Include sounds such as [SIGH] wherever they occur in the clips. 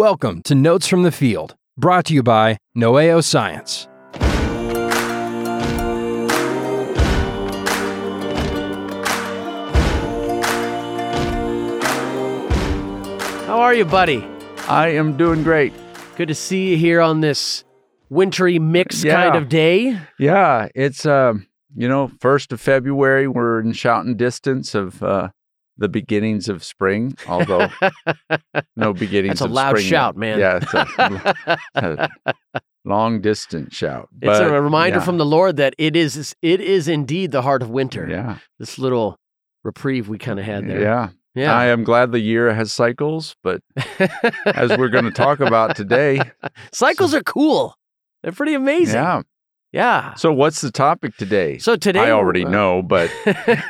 Welcome to Notes from the Field, brought to you by Noeo Science. How are you, buddy? I am doing great. Good to see you here on this wintry mix Yeah. kind of day. Yeah, it's um, you know, first of February. We're in shouting distance of uh, the beginnings of spring, although [LAUGHS] no beginnings. That's a loud spring yet. shout, man. Yeah, it's a, [LAUGHS] a long distance shout. It's a reminder yeah, from the Lord that it is it is indeed the heart of winter. Yeah, This little reprieve we kind of had there. yeah. Yeah. I am glad the year has cycles, but as we're going to talk about today, [LAUGHS] Cycles are cool. They're pretty amazing. yeah. Yeah. So, what's the topic today? So today I already know, but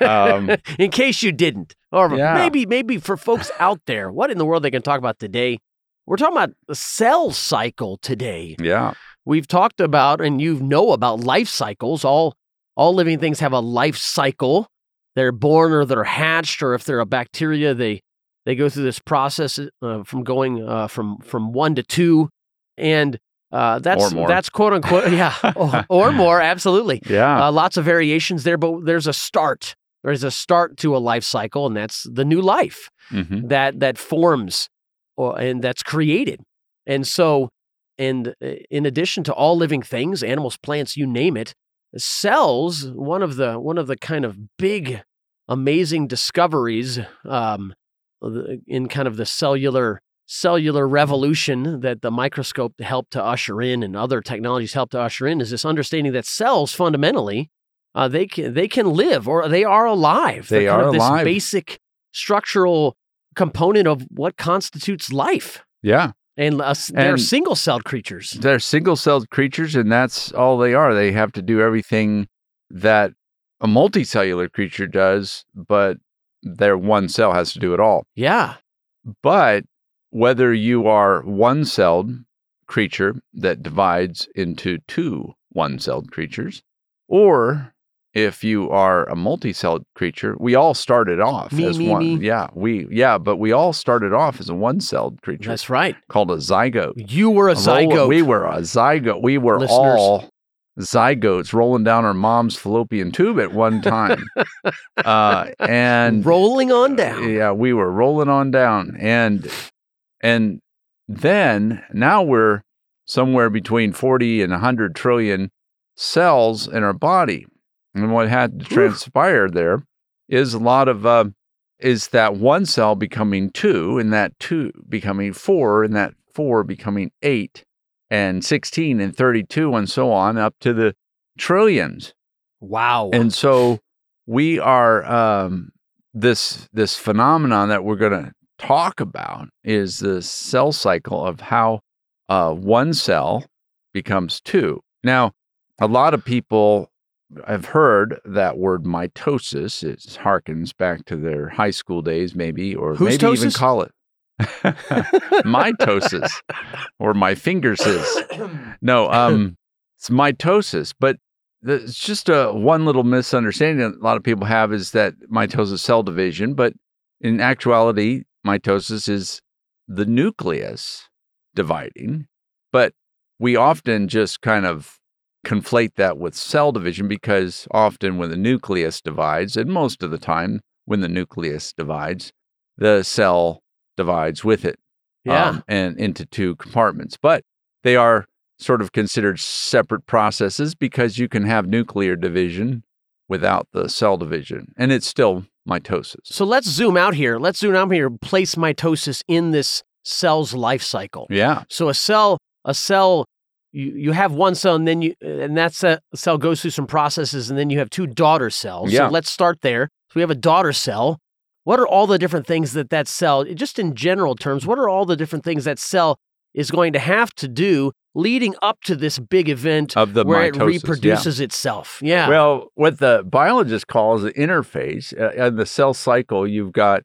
um, [LAUGHS] in case you didn't, or Yeah. maybe maybe for folks out there, what in the world they can talk about today? We're talking about the cell cycle today. yeah, We've talked about and you know about life cycles. All all living things have a life cycle. They're born or they're hatched, or if they're a bacteria, they they go through this process uh, from going uh, from from one to two, and uh, that's that's quote unquote [LAUGHS] yeah [LAUGHS] or, or more absolutely. yeah, Uh, lots of variations there, but there's a start. There's a start to a life cycle, and that's the new life Mhm. that that forms or and that's created. And so, and uh, in addition to all living things, animals, plants, you name it, cells. One of the one of the kind of big, amazing discoveries um, in kind of the cellular cellular revolution that the microscope helped to usher in and other technologies helped to usher in is this understanding that cells fundamentally uh, they can they can live or they are alive. They are this alive. basic structural component of what constitutes life. yeah. And uh, they're And- single celled creatures. They're single celled creatures, and that's all they are. They have to do everything that a multicellular creature does, but their one cell has to do it all. Yeah. But whether you are one celled creature that divides into two one celled creatures, or if you are a multi-celled creature, we all started off Me, as me, one. me. Yeah, we yeah, but we all started off as a one-celled creature That's right. called a zygote. You were a A roll- zygote. We were a zygote. We were Listeners. all zygotes rolling down our mom's fallopian tube at one time. [LAUGHS] uh, and rolling on down. yeah, we were rolling on down. And and then now we're somewhere between 40 and 100 trillion cells in our body. And what had to transpire there is a lot of uh, is that one cell becoming two, and that two becoming four, and that four becoming eight, and 16 and 32, and so on up to the trillions. Wow. And so we are um, this this phenomenon that we're going to talk about is the cell cycle of how uh, one cell becomes two. Now, a lot of people have heard that word mitosis. It harkens back to their high school days, maybe, or Whose maybe even call it [LAUGHS] mitosis or my fingers is. [COUGHS] No, um, it's mitosis, but it's just a one little misunderstanding that a lot of people have is that mitosis is cell division, but in actuality, mitosis is the nucleus dividing. But we often just kind of conflate that with cell division because often when the nucleus divides, and most of the time when the nucleus divides, the cell divides with it yeah. um, and into two compartments. But they are sort of considered separate processes because you can have nuclear division without the cell division, and it's still mitosis. so let's zoom out here. Let's zoom out here. Place mitosis in this cell's life cycle. Yeah, So a cell, a cell, you, you have one cell, and then you, and that cell goes through some processes, and then you have two daughter cells. Yeah. So let's start there. So we have a daughter cell. What are all the different things that that cell, just in general terms, what are all the different things that cell is going to have to do leading up to this big event of the where mitosis. it yeah. reproduces itself? Yeah. Well, what the biologist calls the interphase, uh, in the cell cycle, you've got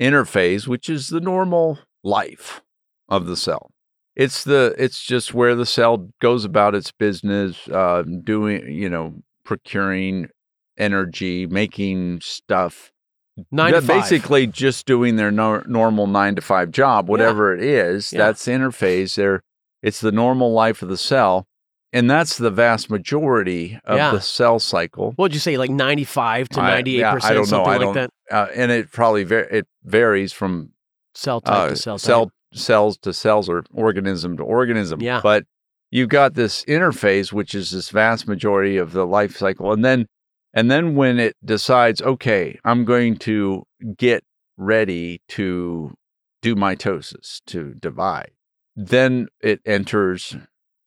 interphase, which is the normal life of the cell. It's the it's just where the cell goes about its business, uh, doing you know procuring energy, making stuff, Nine they're to five. basically just doing their no, normal nine to five job, whatever it is. Yeah. That's interphase. They're, it's the normal life of the cell. And that's the vast majority of Yeah. the cell cycle. What would you say, like 95 to 98%, yeah, I don't know. something I like don't- that? Uh, and it probably var- it varies from Cell type uh, to cell type. cell cells to cells or organism to organism. Yeah. But you've got this interphase, which is this vast majority of the life cycle, and then and then when it decides, okay, I'm going to get ready to do mitosis to divide, then it enters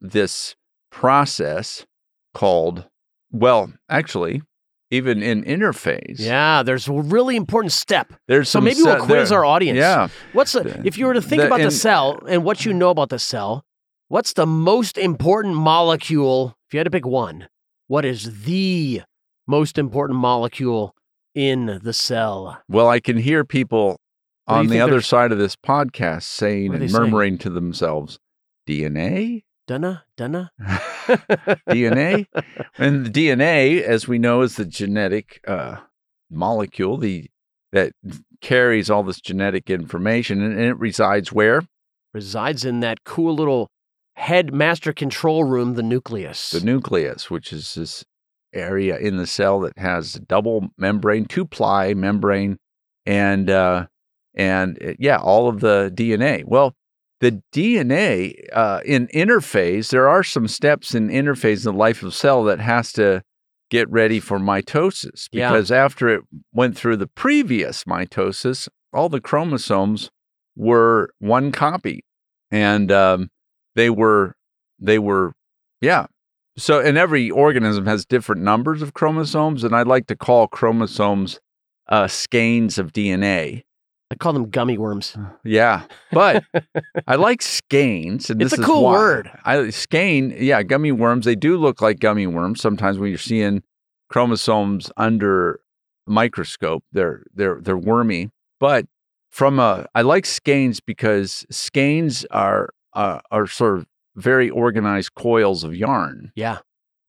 this process called well, actually, even in interphase, Yeah, there's a really important step. There's So maybe we'll quiz there- our audience. Yeah, What's the, if you were to think the- about the cell and what you know about the cell, what's the most important molecule? If you had to pick one, what is the most important molecule in the cell? Well, I can hear people What do you on the other they're- side of this podcast saying and they saying? murmuring to themselves, DNA? Dunna, dunna. [LAUGHS] DNA? and the DNA, as we know, is the genetic uh, molecule the that carries all this genetic information, and, and it resides where? Resides in that cool little head master control room, the nucleus. The nucleus, which is this area in the cell that has a double membrane, two ply membrane, and uh, and uh, yeah, all of the DNA. Well, the DNA uh, in interphase, there are some steps in interphase in the life of cell that has to get ready for mitosis Yeah. because after it went through the previous mitosis, all the chromosomes were one copy, and um, they were they were yeah. So, and every organism has different numbers of chromosomes, and I like to call chromosomes uh, skeins of DNA. I call them gummy worms. Yeah, but I [LAUGHS] like skeins, and It's a cool why. word. I skein, yeah, gummy worms. They do look like gummy worms. Sometimes when you're seeing chromosomes under microscope, they're they're they're wormy. But from a, I like skeins because skeins are uh, are sort of very organized coils of yarn. Yeah.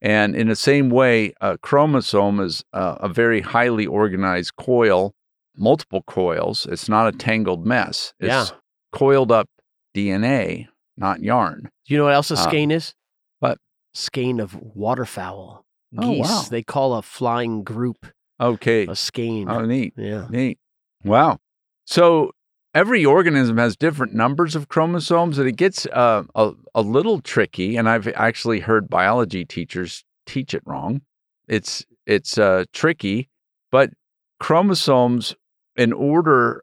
And in the same way, a chromosome is uh, a very highly organized coil, multiple coils. It's not a tangled mess. It's Yeah. coiled up DNA, not yarn. Do you know what else a Uh, skein is? what? Skein of waterfowl. Oh, Geese. wow. They call a flying group Okay. a skein. Oh, neat. yeah. Neat. Wow. So every organism has different numbers of chromosomes, and it gets uh, a, a little tricky. And I've actually heard biology teachers teach it wrong. It's it's uh, tricky, but chromosomes, in order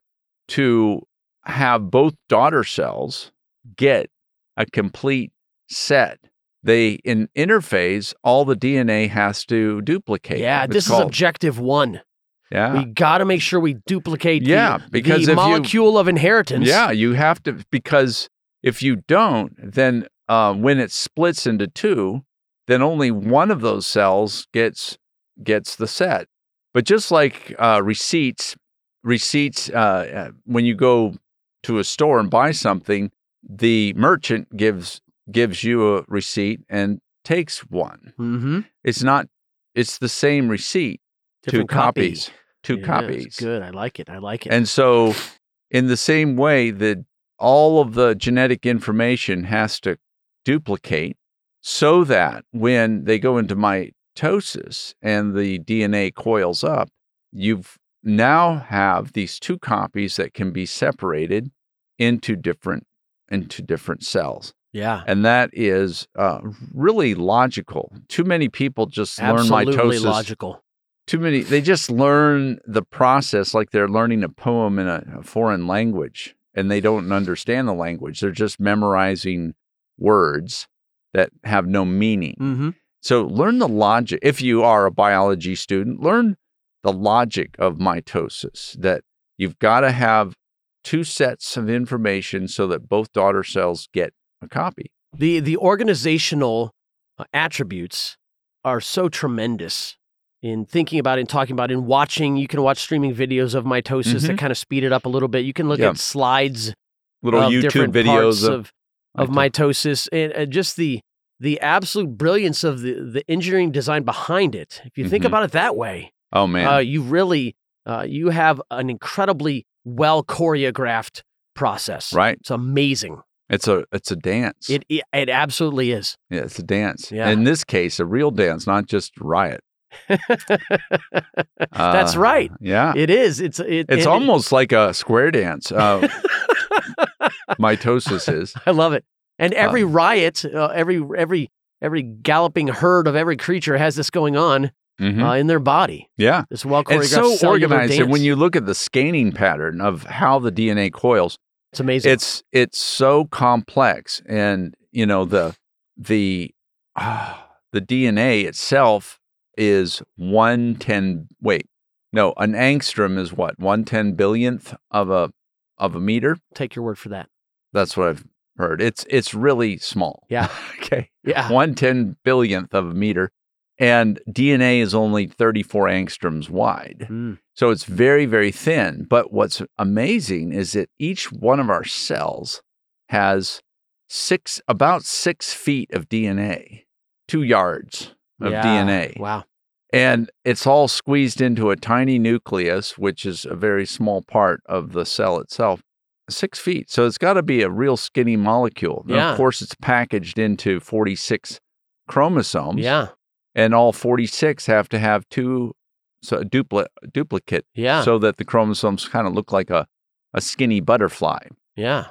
to have both daughter cells get a complete set, they in interphase all the DNA has to duplicate. Yeah, It's this is objective one. yeah. We got to make sure we duplicate the- Yeah, because the if you- molecule of inheritance. Yeah, you have to because if you don't, then uh, when it splits into two, then only one of those cells gets gets the set. But just like uh, receipts, receipts uh, uh, when you go to a store and buy something, the merchant gives gives you a receipt and takes one. Mm-hmm. It's not. It's the same receipt, Different two copy. copies, two Yeah, copies. good. I like it. I like it. And so, in the same way that all of the genetic information has to duplicate so that when they go into mitosis and the DNA coils up, you've now have these two copies that can be separated into different into different cells. yeah. And that is uh, really logical. Too many people just Absolutely learn mitosis logical. too many they just learn the process like they're learning a poem in a, a foreign language and they don't understand the language they're just memorizing words that have no meaning Mm-hmm. so learn the logic if you are a biology student learn the logic of mitosis that you've got to have two sets of information so that both daughter cells get a copy The the organizational uh, attributes are so tremendous in thinking about it and talking about it and watching. You can watch streaming videos of mitosis that kind of speed it up a little bit. You can look Mm-hmm. Yeah. at slides little youtube different videos of, of mitosis and, and just the the absolute brilliance of the the engineering design behind it. If you think Mhm. about it that way, oh man uh, you really uh, you have an incredibly well choreographed process. Right. It's amazing. It's a it's a dance. It it, it absolutely is. yeah, it's a dance. Yeah. In this case, a real dance, not just riot. [LAUGHS] That's Uh, right. Yeah. It is. It's it, it's it- almost like a square dance. Uh, [LAUGHS] mitosis is. I love it. And every riot, uh, every every every galloping herd of every creature has this going on Mhm. uh, in their body. yeah. it's well It's so organized. Dance. And when you look at the scanning pattern of how the DNA coils, it's amazing. it's it's so complex. And you know, the the ah, the DNA itself is one ten wait. No, an angstrom is what? One ten billionth of a of a meter? Take your word for that. That's what I've heard. It's it's really small. Yeah. [LAUGHS] okay. Yeah. One ten billionth of a meter. And DNA is only 34 angstroms wide. Mm. So it's very, very thin. But what's amazing is that each one of our cells has six, about six feet of DNA, two yards of Yeah. DNA. Wow. And it's all squeezed into a tiny nucleus, which is a very small part of the cell itself. Six feet. So it's got to be a real skinny molecule. Yeah. of course, it's packaged into 46 chromosomes. Yeah. And all 46 have to have two so a dupli- duplicate Yeah. so that the chromosomes kind of look like a, a skinny butterfly. yeah.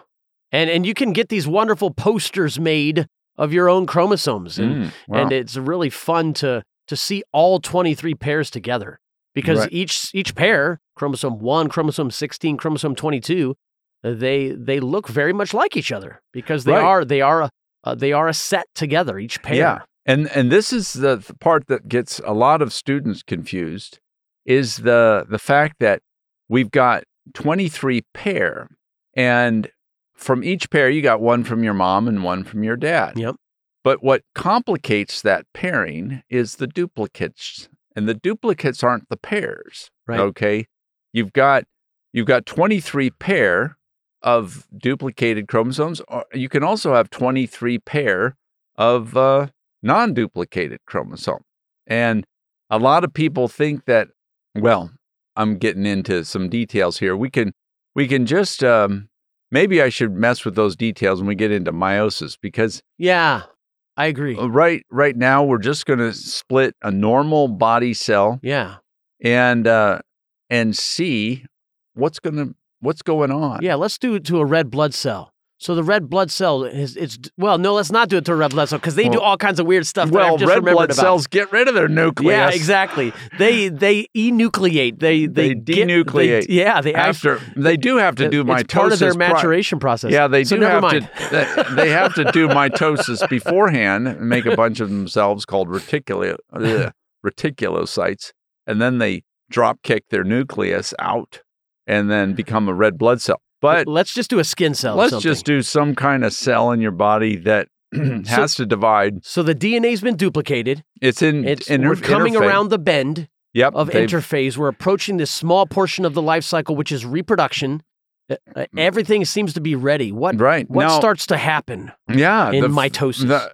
And and you can get these wonderful posters made of your own chromosomes, and Mm, wow. and it's really fun to to see all 23 pairs together because Right. each each pair chromosome 1 chromosome 16 chromosome 22 uh, they they look very much like each other because they Right. are they are a, uh, they are a set together each pair Yeah. And and this is the part that gets a lot of students confused is the the fact that we've got 23 pair and from each pair you got one from your mom and one from your dad. Yep. But what complicates that pairing is the duplicates. And the duplicates aren't the pairs. Right. Okay? You've got you've got 23 pair of duplicated chromosomes. Or you can also have 23 pair of uh, non-duplicated chromosome. And a lot of people think that well, I'm getting into some details here. We can we can just um, maybe I should mess with those details when we get into meiosis because yeah i agree uh, right right now we're just going to split a normal body cell yeah and uh, and see what's going to what's going on. yeah let's do it to a red blood cell so the red blood cell is it's well no let's not do it to a red blood cell because they do all kinds of weird stuff that well, I've just red blood about. cells get rid of their nucleus. Yeah, exactly. They they enucleate. They they, They get- denucleate they- yeah, they actually After they do have to do mitosis. Part of their maturation process. Yeah, they So do never have mind. to. [LAUGHS] They, they have to do mitosis beforehand and make a bunch of themselves called reticula, ugh, reticulocytes, and then they drop kick their nucleus out and then become a red blood cell. But let's just do a skin cell. let's just do some kind of cell in your body that [CLEARS THROAT] has to divide. So the DNA's been duplicated. It's in. It's inter- we're coming interphase. around the bend Yep, of interphase. We're approaching this small portion of the life cycle, which is reproduction. Uh, uh, everything seems to be ready. What Right what now, starts to happen yeah, in the, mitosis? The,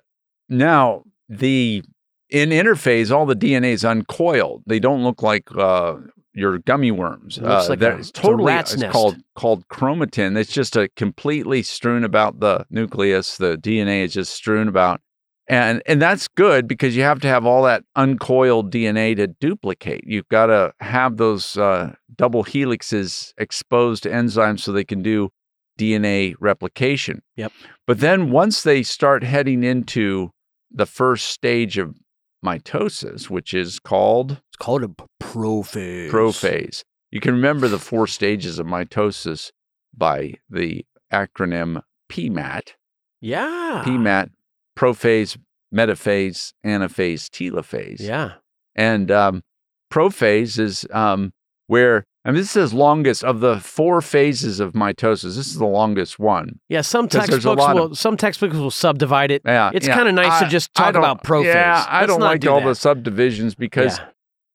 now the in interphase, all the DNA is uncoiled. They don't look like uh, your gummy worms. It looks uh, like a, it's it's totally it's nest. called called chromatin. It's just a completely strewn about the nucleus. The DNA is just strewn about, and and that's good because you have to have all that uncoiled DNA to duplicate. You've got to have those uh, double helixes exposed to enzymes so they can do DNA replication. Yep. But then once they start heading into the first stage of mitosis, which is called it's called a prophase. prophase. You can remember the four stages of mitosis by the acronym PMAT. Yeah. PMAT, prophase, metaphase, anaphase, telophase. Yeah. And um, prophase is um, where, mean this is longest of the four phases of mitosis. This is the longest one. Yeah. some textbooks will of- some textbooks will subdivide it. Yeah, It's yeah. kinda nice to just talk about prophase. Yeah, I Let's don't not like all the subdivisions because Yeah.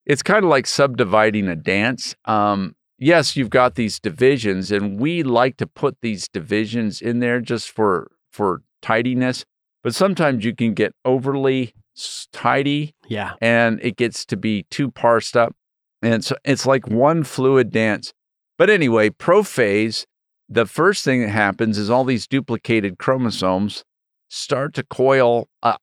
It's kind of like subdividing a dance. Um, yes, you've got these divisions, and we like to put these divisions in there just for for tidiness. But sometimes you can get overly tidy, Yeah. and it gets to be too parsed up. And so it's like one fluid dance. But anyway, prophase, the first thing that happens is all these duplicated chromosomes start to coil up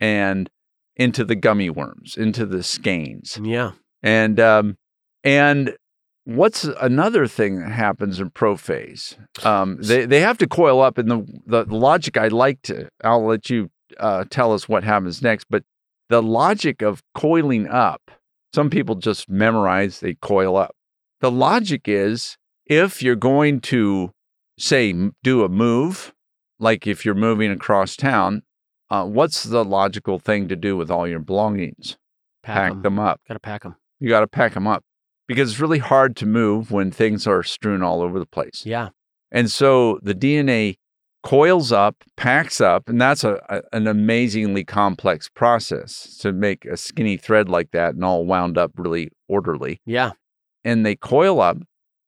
and into the gummy worms, into the skeins. Yeah. And um, and what's another thing that happens in prophase? Um, they they have to coil up, and the the logic I like to I'll let you uh, tell us what happens next, but the logic of coiling up. Some people just memorize they coil up. The logic is if you're going to say do a move, like if you're moving across town, uh, what's the logical thing to do with all your belongings? Pack, Pack 'em. them up Gotta pack them. you got to pack them up because it's really hard to move when things are strewn all over the place. Yeah. And so the DNA coils up, packs up, and that's a, a- an amazingly complex process to make a skinny thread like that and all wound up really orderly. Yeah. And they coil up,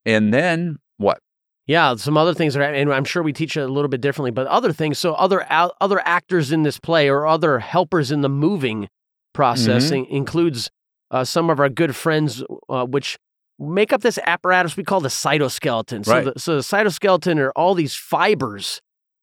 and then what? Yeah, some other things are, and I'm sure we teach it a little bit differently, but other things. So other other actors in this play or other helpers in the moving process Mhm. includes uh, some of our good friends, uh, which make up this apparatus we call the cytoskeleton. So, Right. the, so the cytoskeleton are all these fibers,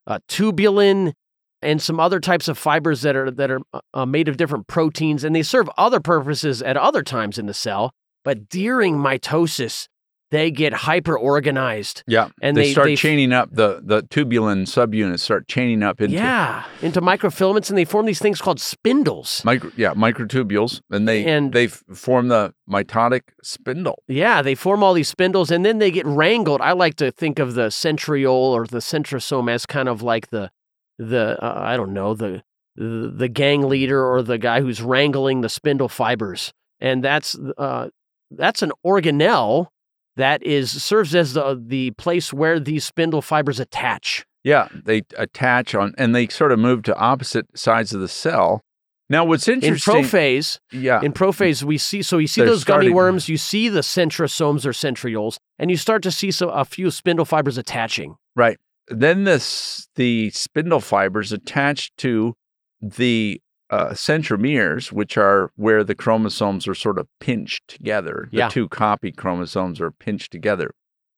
uh, tubulin, and some other types of fibers that are that are uh, uh, made of different proteins, and they serve other purposes at other times in the cell. But during mitosis, they get hyper organized. Yeah, And they, they- start they- chaining up the the tubulin subunits start chaining up into yeah, into microfilaments, and they form these things called spindles. micro yeah microtubules, and they And- they form the mitotic spindle. Yeah, they form all these spindles, and then they get wrangled. I like to think of the centriole or the centrosome as kind of like the the uh, I don't know the, the the gang leader or the guy who's wrangling the spindle fibers, and that's uh, that's an organelle that is serves as the the place where these spindle fibers attach. Yeah, they attach on and they sort of move to opposite sides of the cell. Now, what's interesting In prophase, yeah, In prophase, we see so you see They're those gummy starting- worms, you see the centrosomes or centrioles, and you start to see so, a few spindle fibers attaching. right. Then this the spindle fibers attach to the uh, centromeres, which are where the chromosomes are sort of pinched together. The Yeah. two copy chromosomes are pinched together,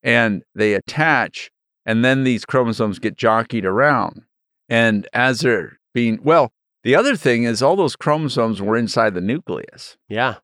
and they attach, and then these chromosomes get jockeyed around. And as they're being well, the other thing is all those chromosomes were inside the nucleus. Yeah,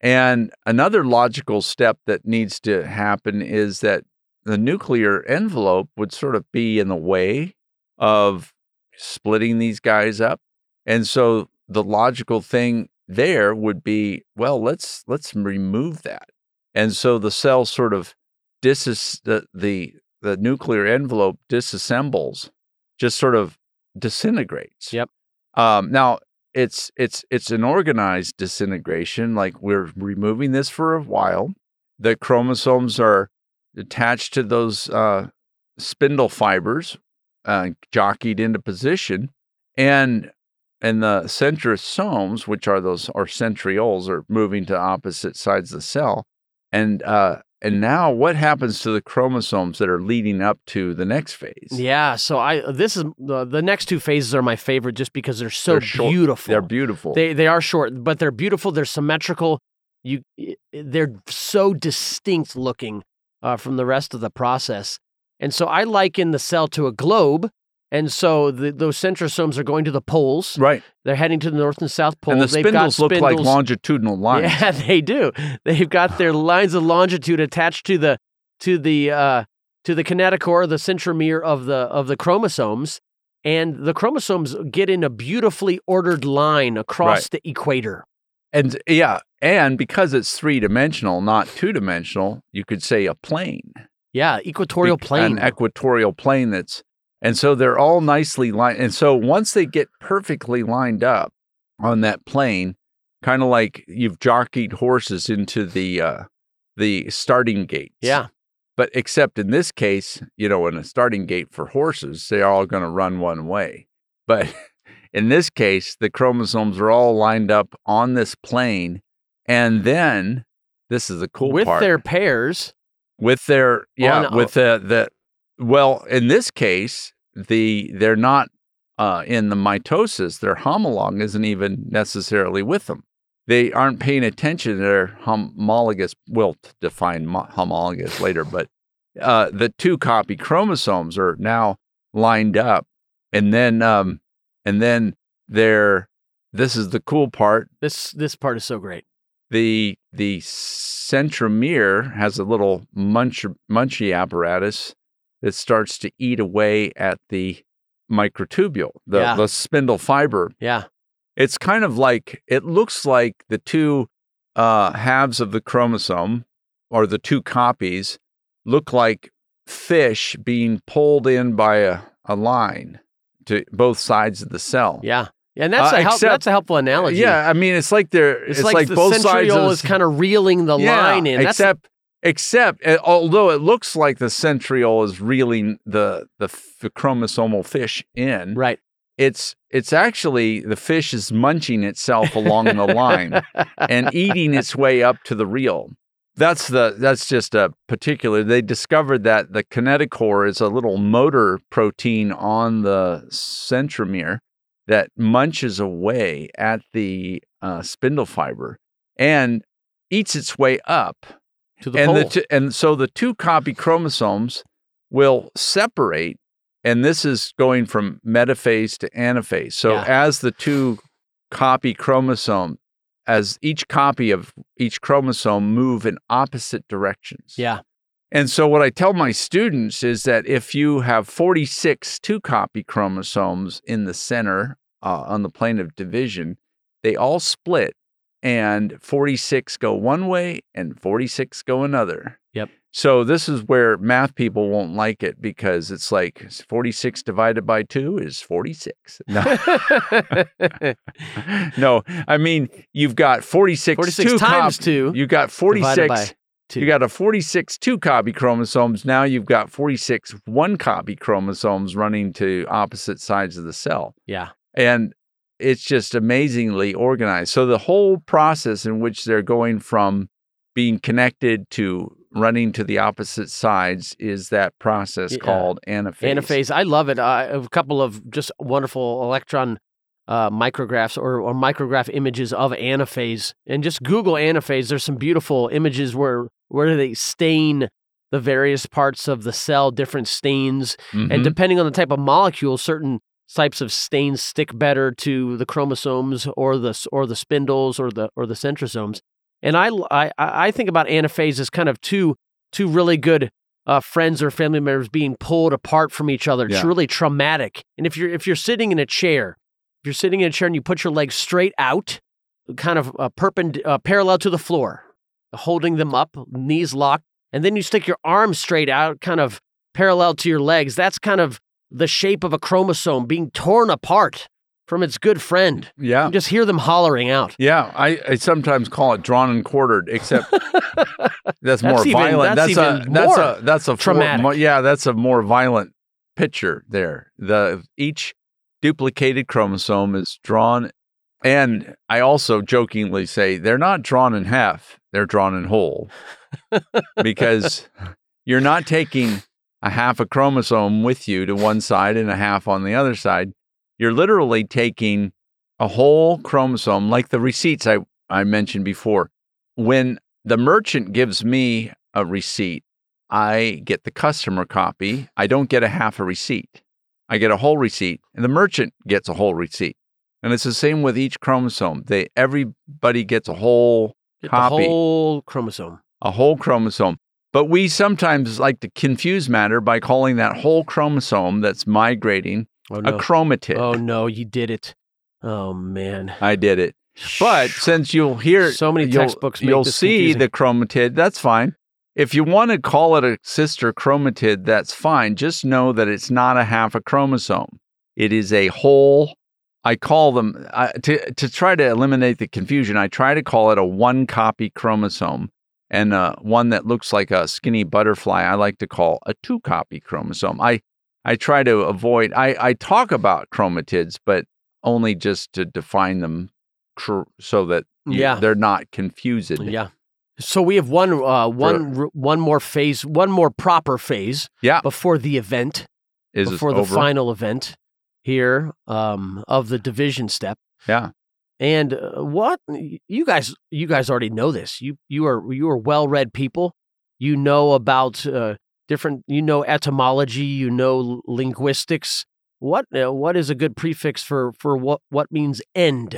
And another logical step that needs to happen is that the nuclear envelope would sort of be in the way of splitting these guys up. And so the logical thing there would be, well, let's let's remove that. And so the cell sort of dis the the the nuclear envelope disassembles, just sort of disintegrates. Yep. Um, now it's it's it's an organized disintegration. Like we're removing this for a while. The chromosomes are attached to those uh, spindle fibers, uh, jockeyed into position, and and the centrosomes, which are those or centrioles, are moving to opposite sides of the cell. And uh, and now what happens to the chromosomes that are leading up to the next phase? yeah. So I this is the the next two phases are my favorite just because they're so They're beautiful. They're beautiful. They they are short, but they're beautiful. They're symmetrical. You they're so distinct looking uh, from the rest of the process. And so I liken the cell to a globe. And so the, those centrosomes are going to the poles. right. They're heading to the north and south poles. and the They've got spindles look like longitudinal [LAUGHS] lines. Yeah, they do. They've got their lines of longitude attached to the to the uh, to the kinetochore, the centromere of the of the chromosomes, and the chromosomes get in a beautifully ordered line across the equator. And yeah, and because it's three dimensional, not two dimensional, you could say a plane. Yeah, equatorial plane. An equatorial plane that's and so they're all nicely lined. And so once they get perfectly lined up on that plane, kind of like you've jockeyed horses into the uh the starting gates. yeah, But except in this case, you know, in a starting gate for horses, they're all going to run one way. But [LAUGHS] in this case, the chromosomes are all lined up on this plane. And then this is the cool with part. their pairs. with their yeah, On- with the the well, in this case, the they're not uh in the mitosis, their homolog isn't even necessarily with them. they aren't paying attention to their homologous. We'll define homologous later, but uh, the two copy chromosomes are now lined up, and then um, and then they're. This is the cool part. This this part is so great. The the centromere has a little munch munchy apparatus that starts to eat away at the microtubule, the, Yeah. the spindle fiber Yeah. it's kind of like it looks like the two uh, halves of the chromosome or the two copies look like fish being pulled in by a, a line to both sides of the cell. Yeah. Yeah, and that's Uh, a help, except- that's a helpful analogy. Yeah, I mean it's like they're It's, it's, like, like, the both sides centriole of is kind of reeling the yeah, line in. That's Except except uh, although it looks like the centriole is reeling the the f- chromosomal fish in, right. it's it's actually the fish is munching itself along the line. and [LAUGHS] eating its way up to the reel. That's the that's just a particular. They discovered that the kinetochore is a little motor protein on the centromere that munches away at the uh, spindle fiber and eats its way up. To the and pole. the t- and so the two copy chromosomes will separate, and this is going from metaphase to anaphase. So Yeah. as the two copy chromosome, as each copy of each chromosome move in opposite directions. yeah. And so what I tell my students is that if you have 46 two copy chromosomes in the center uh, on the plane of division, they all split and 46 go one way and 46 go another. Yep. So this is where math people won't like it because it's like 46 divided by 2 is 46. No. [LAUGHS] no, I mean, you've got 46, 46 two times cop- 2 You've got 46 2. you got a 46 two copy chromosomes. Now you've got 46 one copy chromosomes running to opposite sides of the cell. yeah. And it's just amazingly organized. So the whole process in which they're going from being connected to running to the opposite sides is that process Yeah. called anaphase. Anaphase. I love it. I have a couple of just wonderful electron uh, micrographs or, or micrograph images of anaphase. And just Google anaphase. There's some beautiful images where where they stain the various parts of the cell, different stains. Mhm. And depending on the type of molecule, certain types of stains stick better to the chromosomes or the or the spindles or the or the centrosomes. And I I I think about anaphase as kind of two two really good uh, friends or family members being pulled apart from each other. It's Yeah. really traumatic. And if you're if you're sitting in a chair, if you're sitting in a chair and you put your legs straight out, kind of uh, perpend- uh, parallel to the floor, holding them up, knees locked, and then you stick your arms straight out, kind of parallel to your legs. That's kind of the shape of a chromosome being torn apart from its good friend. yeah. You just hear them hollering out. Yeah, I, I sometimes call it drawn and quartered, except [LAUGHS] that's, more even- violent. that's That's, a even that's more a that's a traumatic. yeah, that's a more violent picture there. The each duplicated chromosome is drawn, and I also jokingly say they're not drawn in half; they're drawn in whole, [LAUGHS] because you're not taking a half a chromosome with you to one side and a half on the other side. You're literally taking a whole chromosome, like the receipts I, I mentioned before. When the merchant gives me a receipt, I get the customer copy. I don't get a half a receipt. I get a whole receipt, and the merchant gets a whole receipt. And it's the same with each chromosome. They everybody gets a whole Get Copy. whole chromosome. a whole chromosome. But we sometimes like to confuse matter by calling that whole chromosome that's migrating Oh a no. chromatid. oh no, you did it. Oh man. I did it. But since you'll hear So many you'll- textbooks make you'll see confusing. the chromatid. That's fine. If you want to call it a sister chromatid, that's fine. Just know that it's not a half a chromosome. It is a whole. I call them I, to to try to eliminate the confusion. I try to call it a one copy chromosome, and uh, one that looks like a skinny butterfly. I like to call a two copy chromosome. I I try to avoid. I I talk about chromatids, but only just to define them so that you- Yeah. they're not confused. Yeah. So we have one uh, one r- one more phase, one more proper phase Yeah. before the event, Is before the over? final event here um, of the division step. Yeah. And uh, what you guys you guys already know this. You you are you are well-read people. You know about uh, different you know etymology, you know linguistics. What uh, what is a good prefix for for what what means end?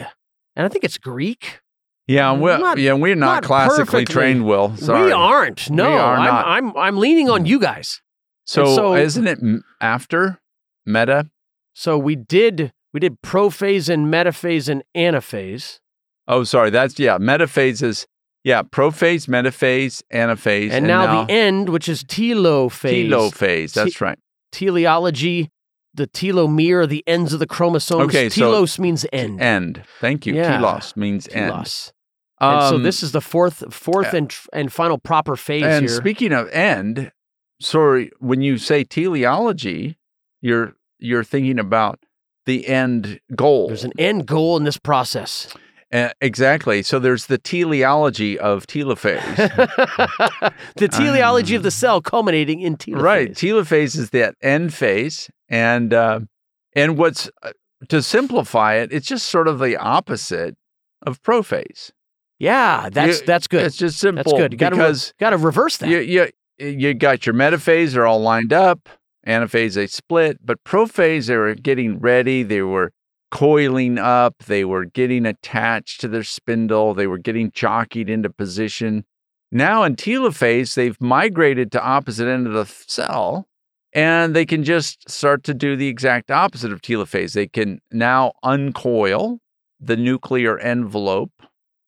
And I think it's Greek. Yeah, well, Not- yeah, we're not, not classically perfectly. trained, Will. Sorry. We aren't. No, are I'm, not. I'm I'm leaning on you guys. So, so- isn't it after meta? So we did we did prophase and metaphase and anaphase. Oh, sorry. That's yeah. Metaphase is yeah. Prophase, metaphase, anaphase, And, now, the end, which is telophase. telophase. That's Te- right. teleology, the telomere, the ends of the chromosomes. Okay, so- telos means end. End. Thank you. Yeah. Telos means end. Telos. and so Um, this is the fourth, fourth and and final proper phase And here. speaking of end, sorry, when you say teleology, you're you're thinking about the end goal. There's an end goal in this process. Uh, exactly. So there's the teleology of telophase. [LAUGHS] the teleology of the cell culminating in telophase. right. Telophase is that end phase, and uh, and what's uh, to simplify it, it's just sort of the opposite of prophase. Yeah, that's You- that's good. It's just simple. That's good. You gotta re- because gotta reverse that. you, you you got your metaphase are all lined up. Anaphase they split, but prophase they were getting ready. They were coiling up. They were getting attached to their spindle. They were getting jockeyed into position. Now in telophase, they've migrated to opposite end of the cell, and they can just start to do the exact opposite of telophase. They can now uncoil the nuclear envelope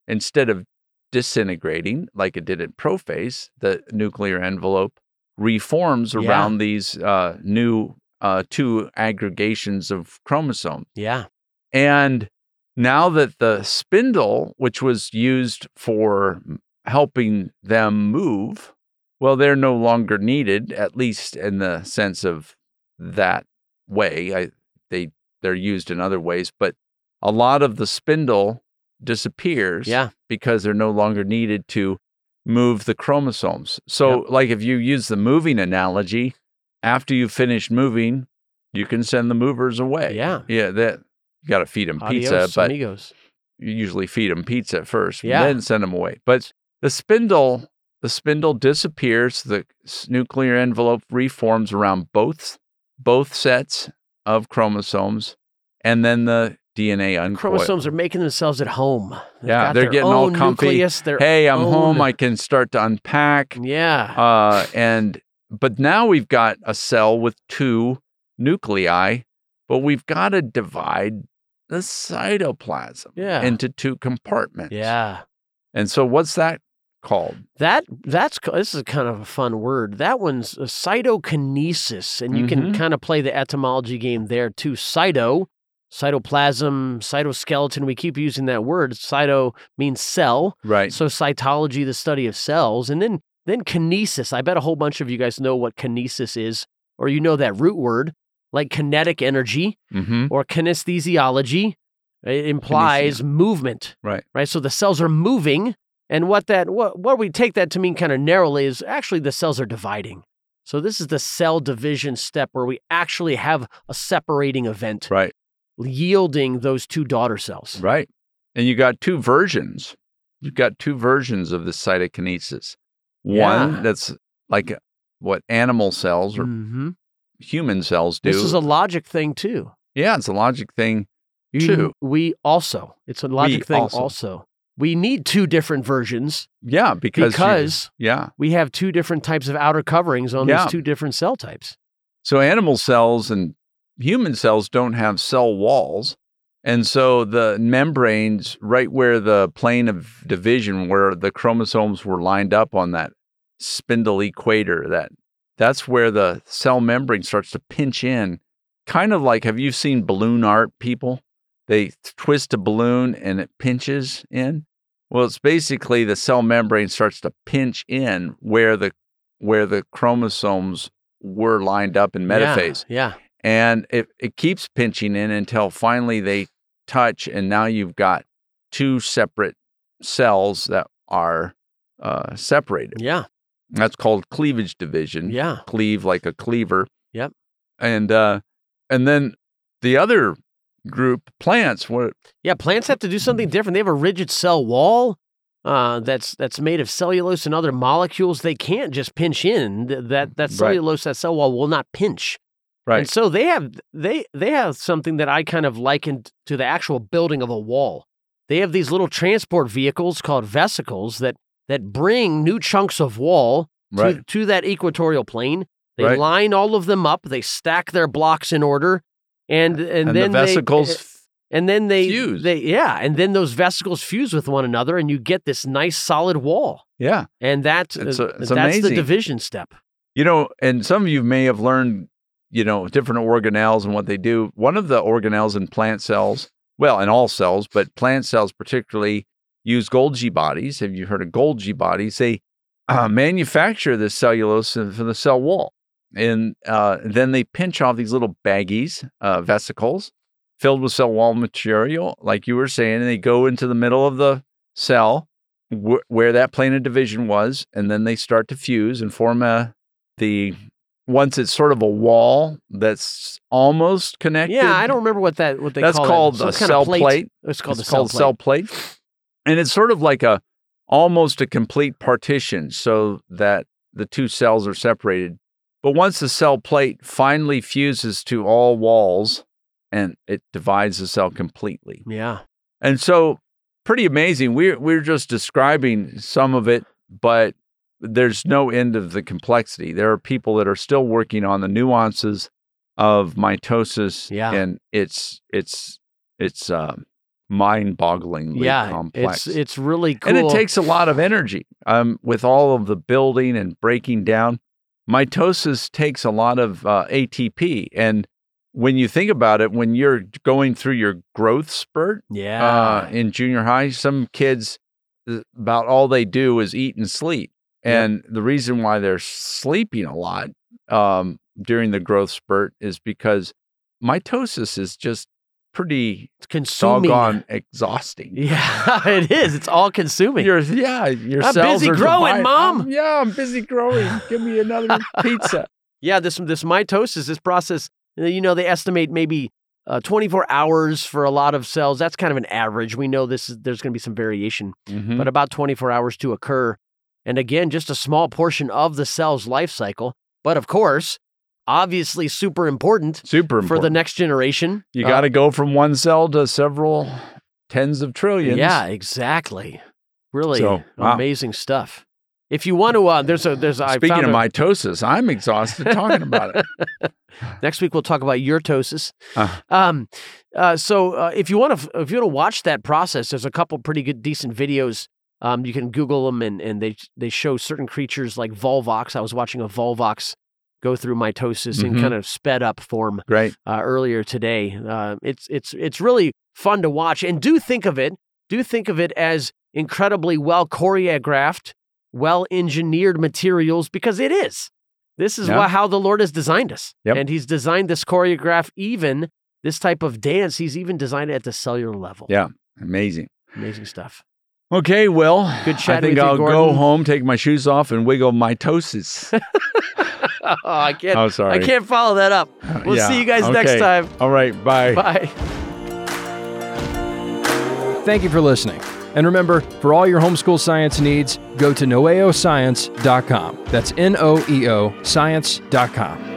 instead of disintegrating like it did in prophase, the nuclear envelope reforms Yeah. around these uh, new uh, two aggregations of chromosomes. yeah. And now that the spindle, which was used for helping them move, well, they're no longer needed, at least in the sense of that way. I, they they're used in other ways, but a lot of the spindle disappears Yeah. because they're no longer needed to move the chromosomes. So, like if you use the moving analogy, after you finish moving, you can send the movers away. Yeah. Yeah, that you got to feed them pizza, Adios, but amigos. you usually feed them pizza first, Yeah. then send them away. But the spindle, the spindle disappears. The nuclear envelope reforms around both both sets of chromosomes, and then the DNA uncoils. Chromosomes are making themselves at home. They've Yeah, they're getting all own comfy. Nucleus, Hey, I'm home. I can start to unpack. yeah. Uh, and but now we've got a cell with two nuclei, but we've got to divide the cytoplasm Yeah. into two compartments. yeah. And so what's that called? That that's this is kind of a fun word. That one's a cytokinesis, and you can Mhm. kind of play the etymology game there too. Cyto, cytoplasm, cytoskeleton. We keep using that word. Cyto means cell, Right. so cytology, the study of cells, and then then kinesis. I bet a whole bunch of you guys know what kinesis is, or you know that root word, like kinetic energy Mm-hmm. or kinesthesiology. It implies movement Right. right? So the cells are moving, and what that what what we take that to mean kind of narrowly is actually the cells are dividing. So this is the cell division step where we actually have a separating event, Right. Yielding those two daughter cells. Right. And you got two versions. You've got two versions of the cytokinesis. One Yeah. that's like what animal cells or Mhm. human cells do. This is a logic thing too. yeah, it's a logic thing You- too. We also, it's a logic thing also. also. We need two different versions Yeah, because you- yeah. we have two different types of outer coverings on Yeah. these two different cell types. So animal cells and human cells don't have cell walls. And so the membranes, right where the plane of division, where the chromosomes were lined up on that spindle equator, that that's where the cell membrane starts to pinch in. Kind of like have you seen balloon art people? They twist a balloon and it pinches in. Well, it's basically the cell membrane starts to pinch in where the where the chromosomes were lined up in metaphase Yeah. And it, it keeps pinching in until finally they touch and now you've got two separate cells that are uh, separated Yeah. that's called cleavage division Yeah. cleave like a cleaver Yep. and uh, and then the other group plants. What? Yeah, plants have to do something different. They have a rigid cell wall uh, that's that's made of cellulose and other molecules. They can't just pinch in. Th- That that Right. cellulose, that cell wall will not pinch. Right. And so they have they they have something that I kind of likened to the actual building of a wall. They have these little transport vehicles called vesicles that that bring new chunks of wall to, right. to that equatorial plane. They Right. line all of them up. They stack their blocks in order, and and, And, then the they- vesicles. and then they fuse. They yeah, and then those vesicles fuse with one another, and you get this nice solid wall. yeah. And that It's uh, a- it's that's the division step. You know, and some of you may have learned, you know, different organelles and what they do. One of the organelles in plant cells, well, in all cells, but plant cells particularly use Golgi bodies. Have you heard of Golgi bodies? They uh, manufacture this cellulose for the cell wall. And uh, then they pinch off these little baggies, uh, vesicles, filled with cell wall material, like you were saying, and they go into the middle of the cell wh- where that plane of division was, and then they start to fuse and form a the once it's sort of a wall that's almost connected. Yeah, I don't remember what that what they That's call called it. A kind cell of plate. plate. It's called it's a cell plate. cell plate, and it's sort of like a almost a complete partition, so that the two cells are separated. But once the cell plate finally fuses to all walls, and it divides the cell completely. Yeah. And so pretty amazing. We're we're just describing some of it, but there's no end of the complexity. There are people that are still working on the nuances of mitosis Yeah. and it's it's it's um mind-bogglingly Yeah. complex. It's it's really cool. And it takes a lot of energy. Um, with all of the building and breaking down, mitosis takes a lot of uh, ATP. And when you think about it, when you're going through your growth spurt yeah. uh, in junior high, some kids uh, about all they do is eat and sleep. Yep. And the reason why they're sleeping a lot um, during the growth spurt is because mitosis is just pretty it's consuming. doggone exhausting. [LAUGHS] Yeah, it is. It's all consuming. Your yeah, your I'm cells busy are growing. Mom. I'm- yeah, I'm busy growing. Give me another [LAUGHS] pizza. Yeah, this this mitosis, this process, uh, you know, they estimate maybe uh, 24 hours for a lot of cells. That's kind of an average. We know this is there's going to be some variation, Mhm. but about 24 hours to occur. And again, just a small portion of the cell's life cycle. But of course, obviously super important Super important. for the next generation. you Uh, got to go from one cell to several tens of trillions. Yeah, exactly. Really So, wow. amazing stuff. If you want to, uh, there's a there's I Speaking of a- mitosis, I'm exhausted talking about it. [LAUGHS] Next week we'll talk about yurtosis. Uh. Um, uh, so uh, if you want to, if you want to watch that process, there's a couple pretty good, decent videos. Um, you can Google them, and and they they show certain creatures like Volvox. I was watching a Volvox go through mitosis in Mhm. kind of sped up form Great. uh, earlier today. Uh, it's it's it's really fun to watch, and do think of it. Do think of it as incredibly well choreographed, well engineered materials because it is. This is Yeah. wha- how the Lord has designed us, Yep. and He's designed this choreograph. Even this type of dance, He's even designed it at the cellular level. Yeah. Amazing. amazing stuff. Okay, well, Good I think with I'll go home, take my shoes off, and wiggle mitosis. [LAUGHS] oh, I can't. oh, sorry. I can't follow that up. We'll Yeah, see you guys next time. All right, bye. Bye. Thank you for listening. And remember, for all your homeschool science needs, go to noeoscience.com. That's N O E O science.com.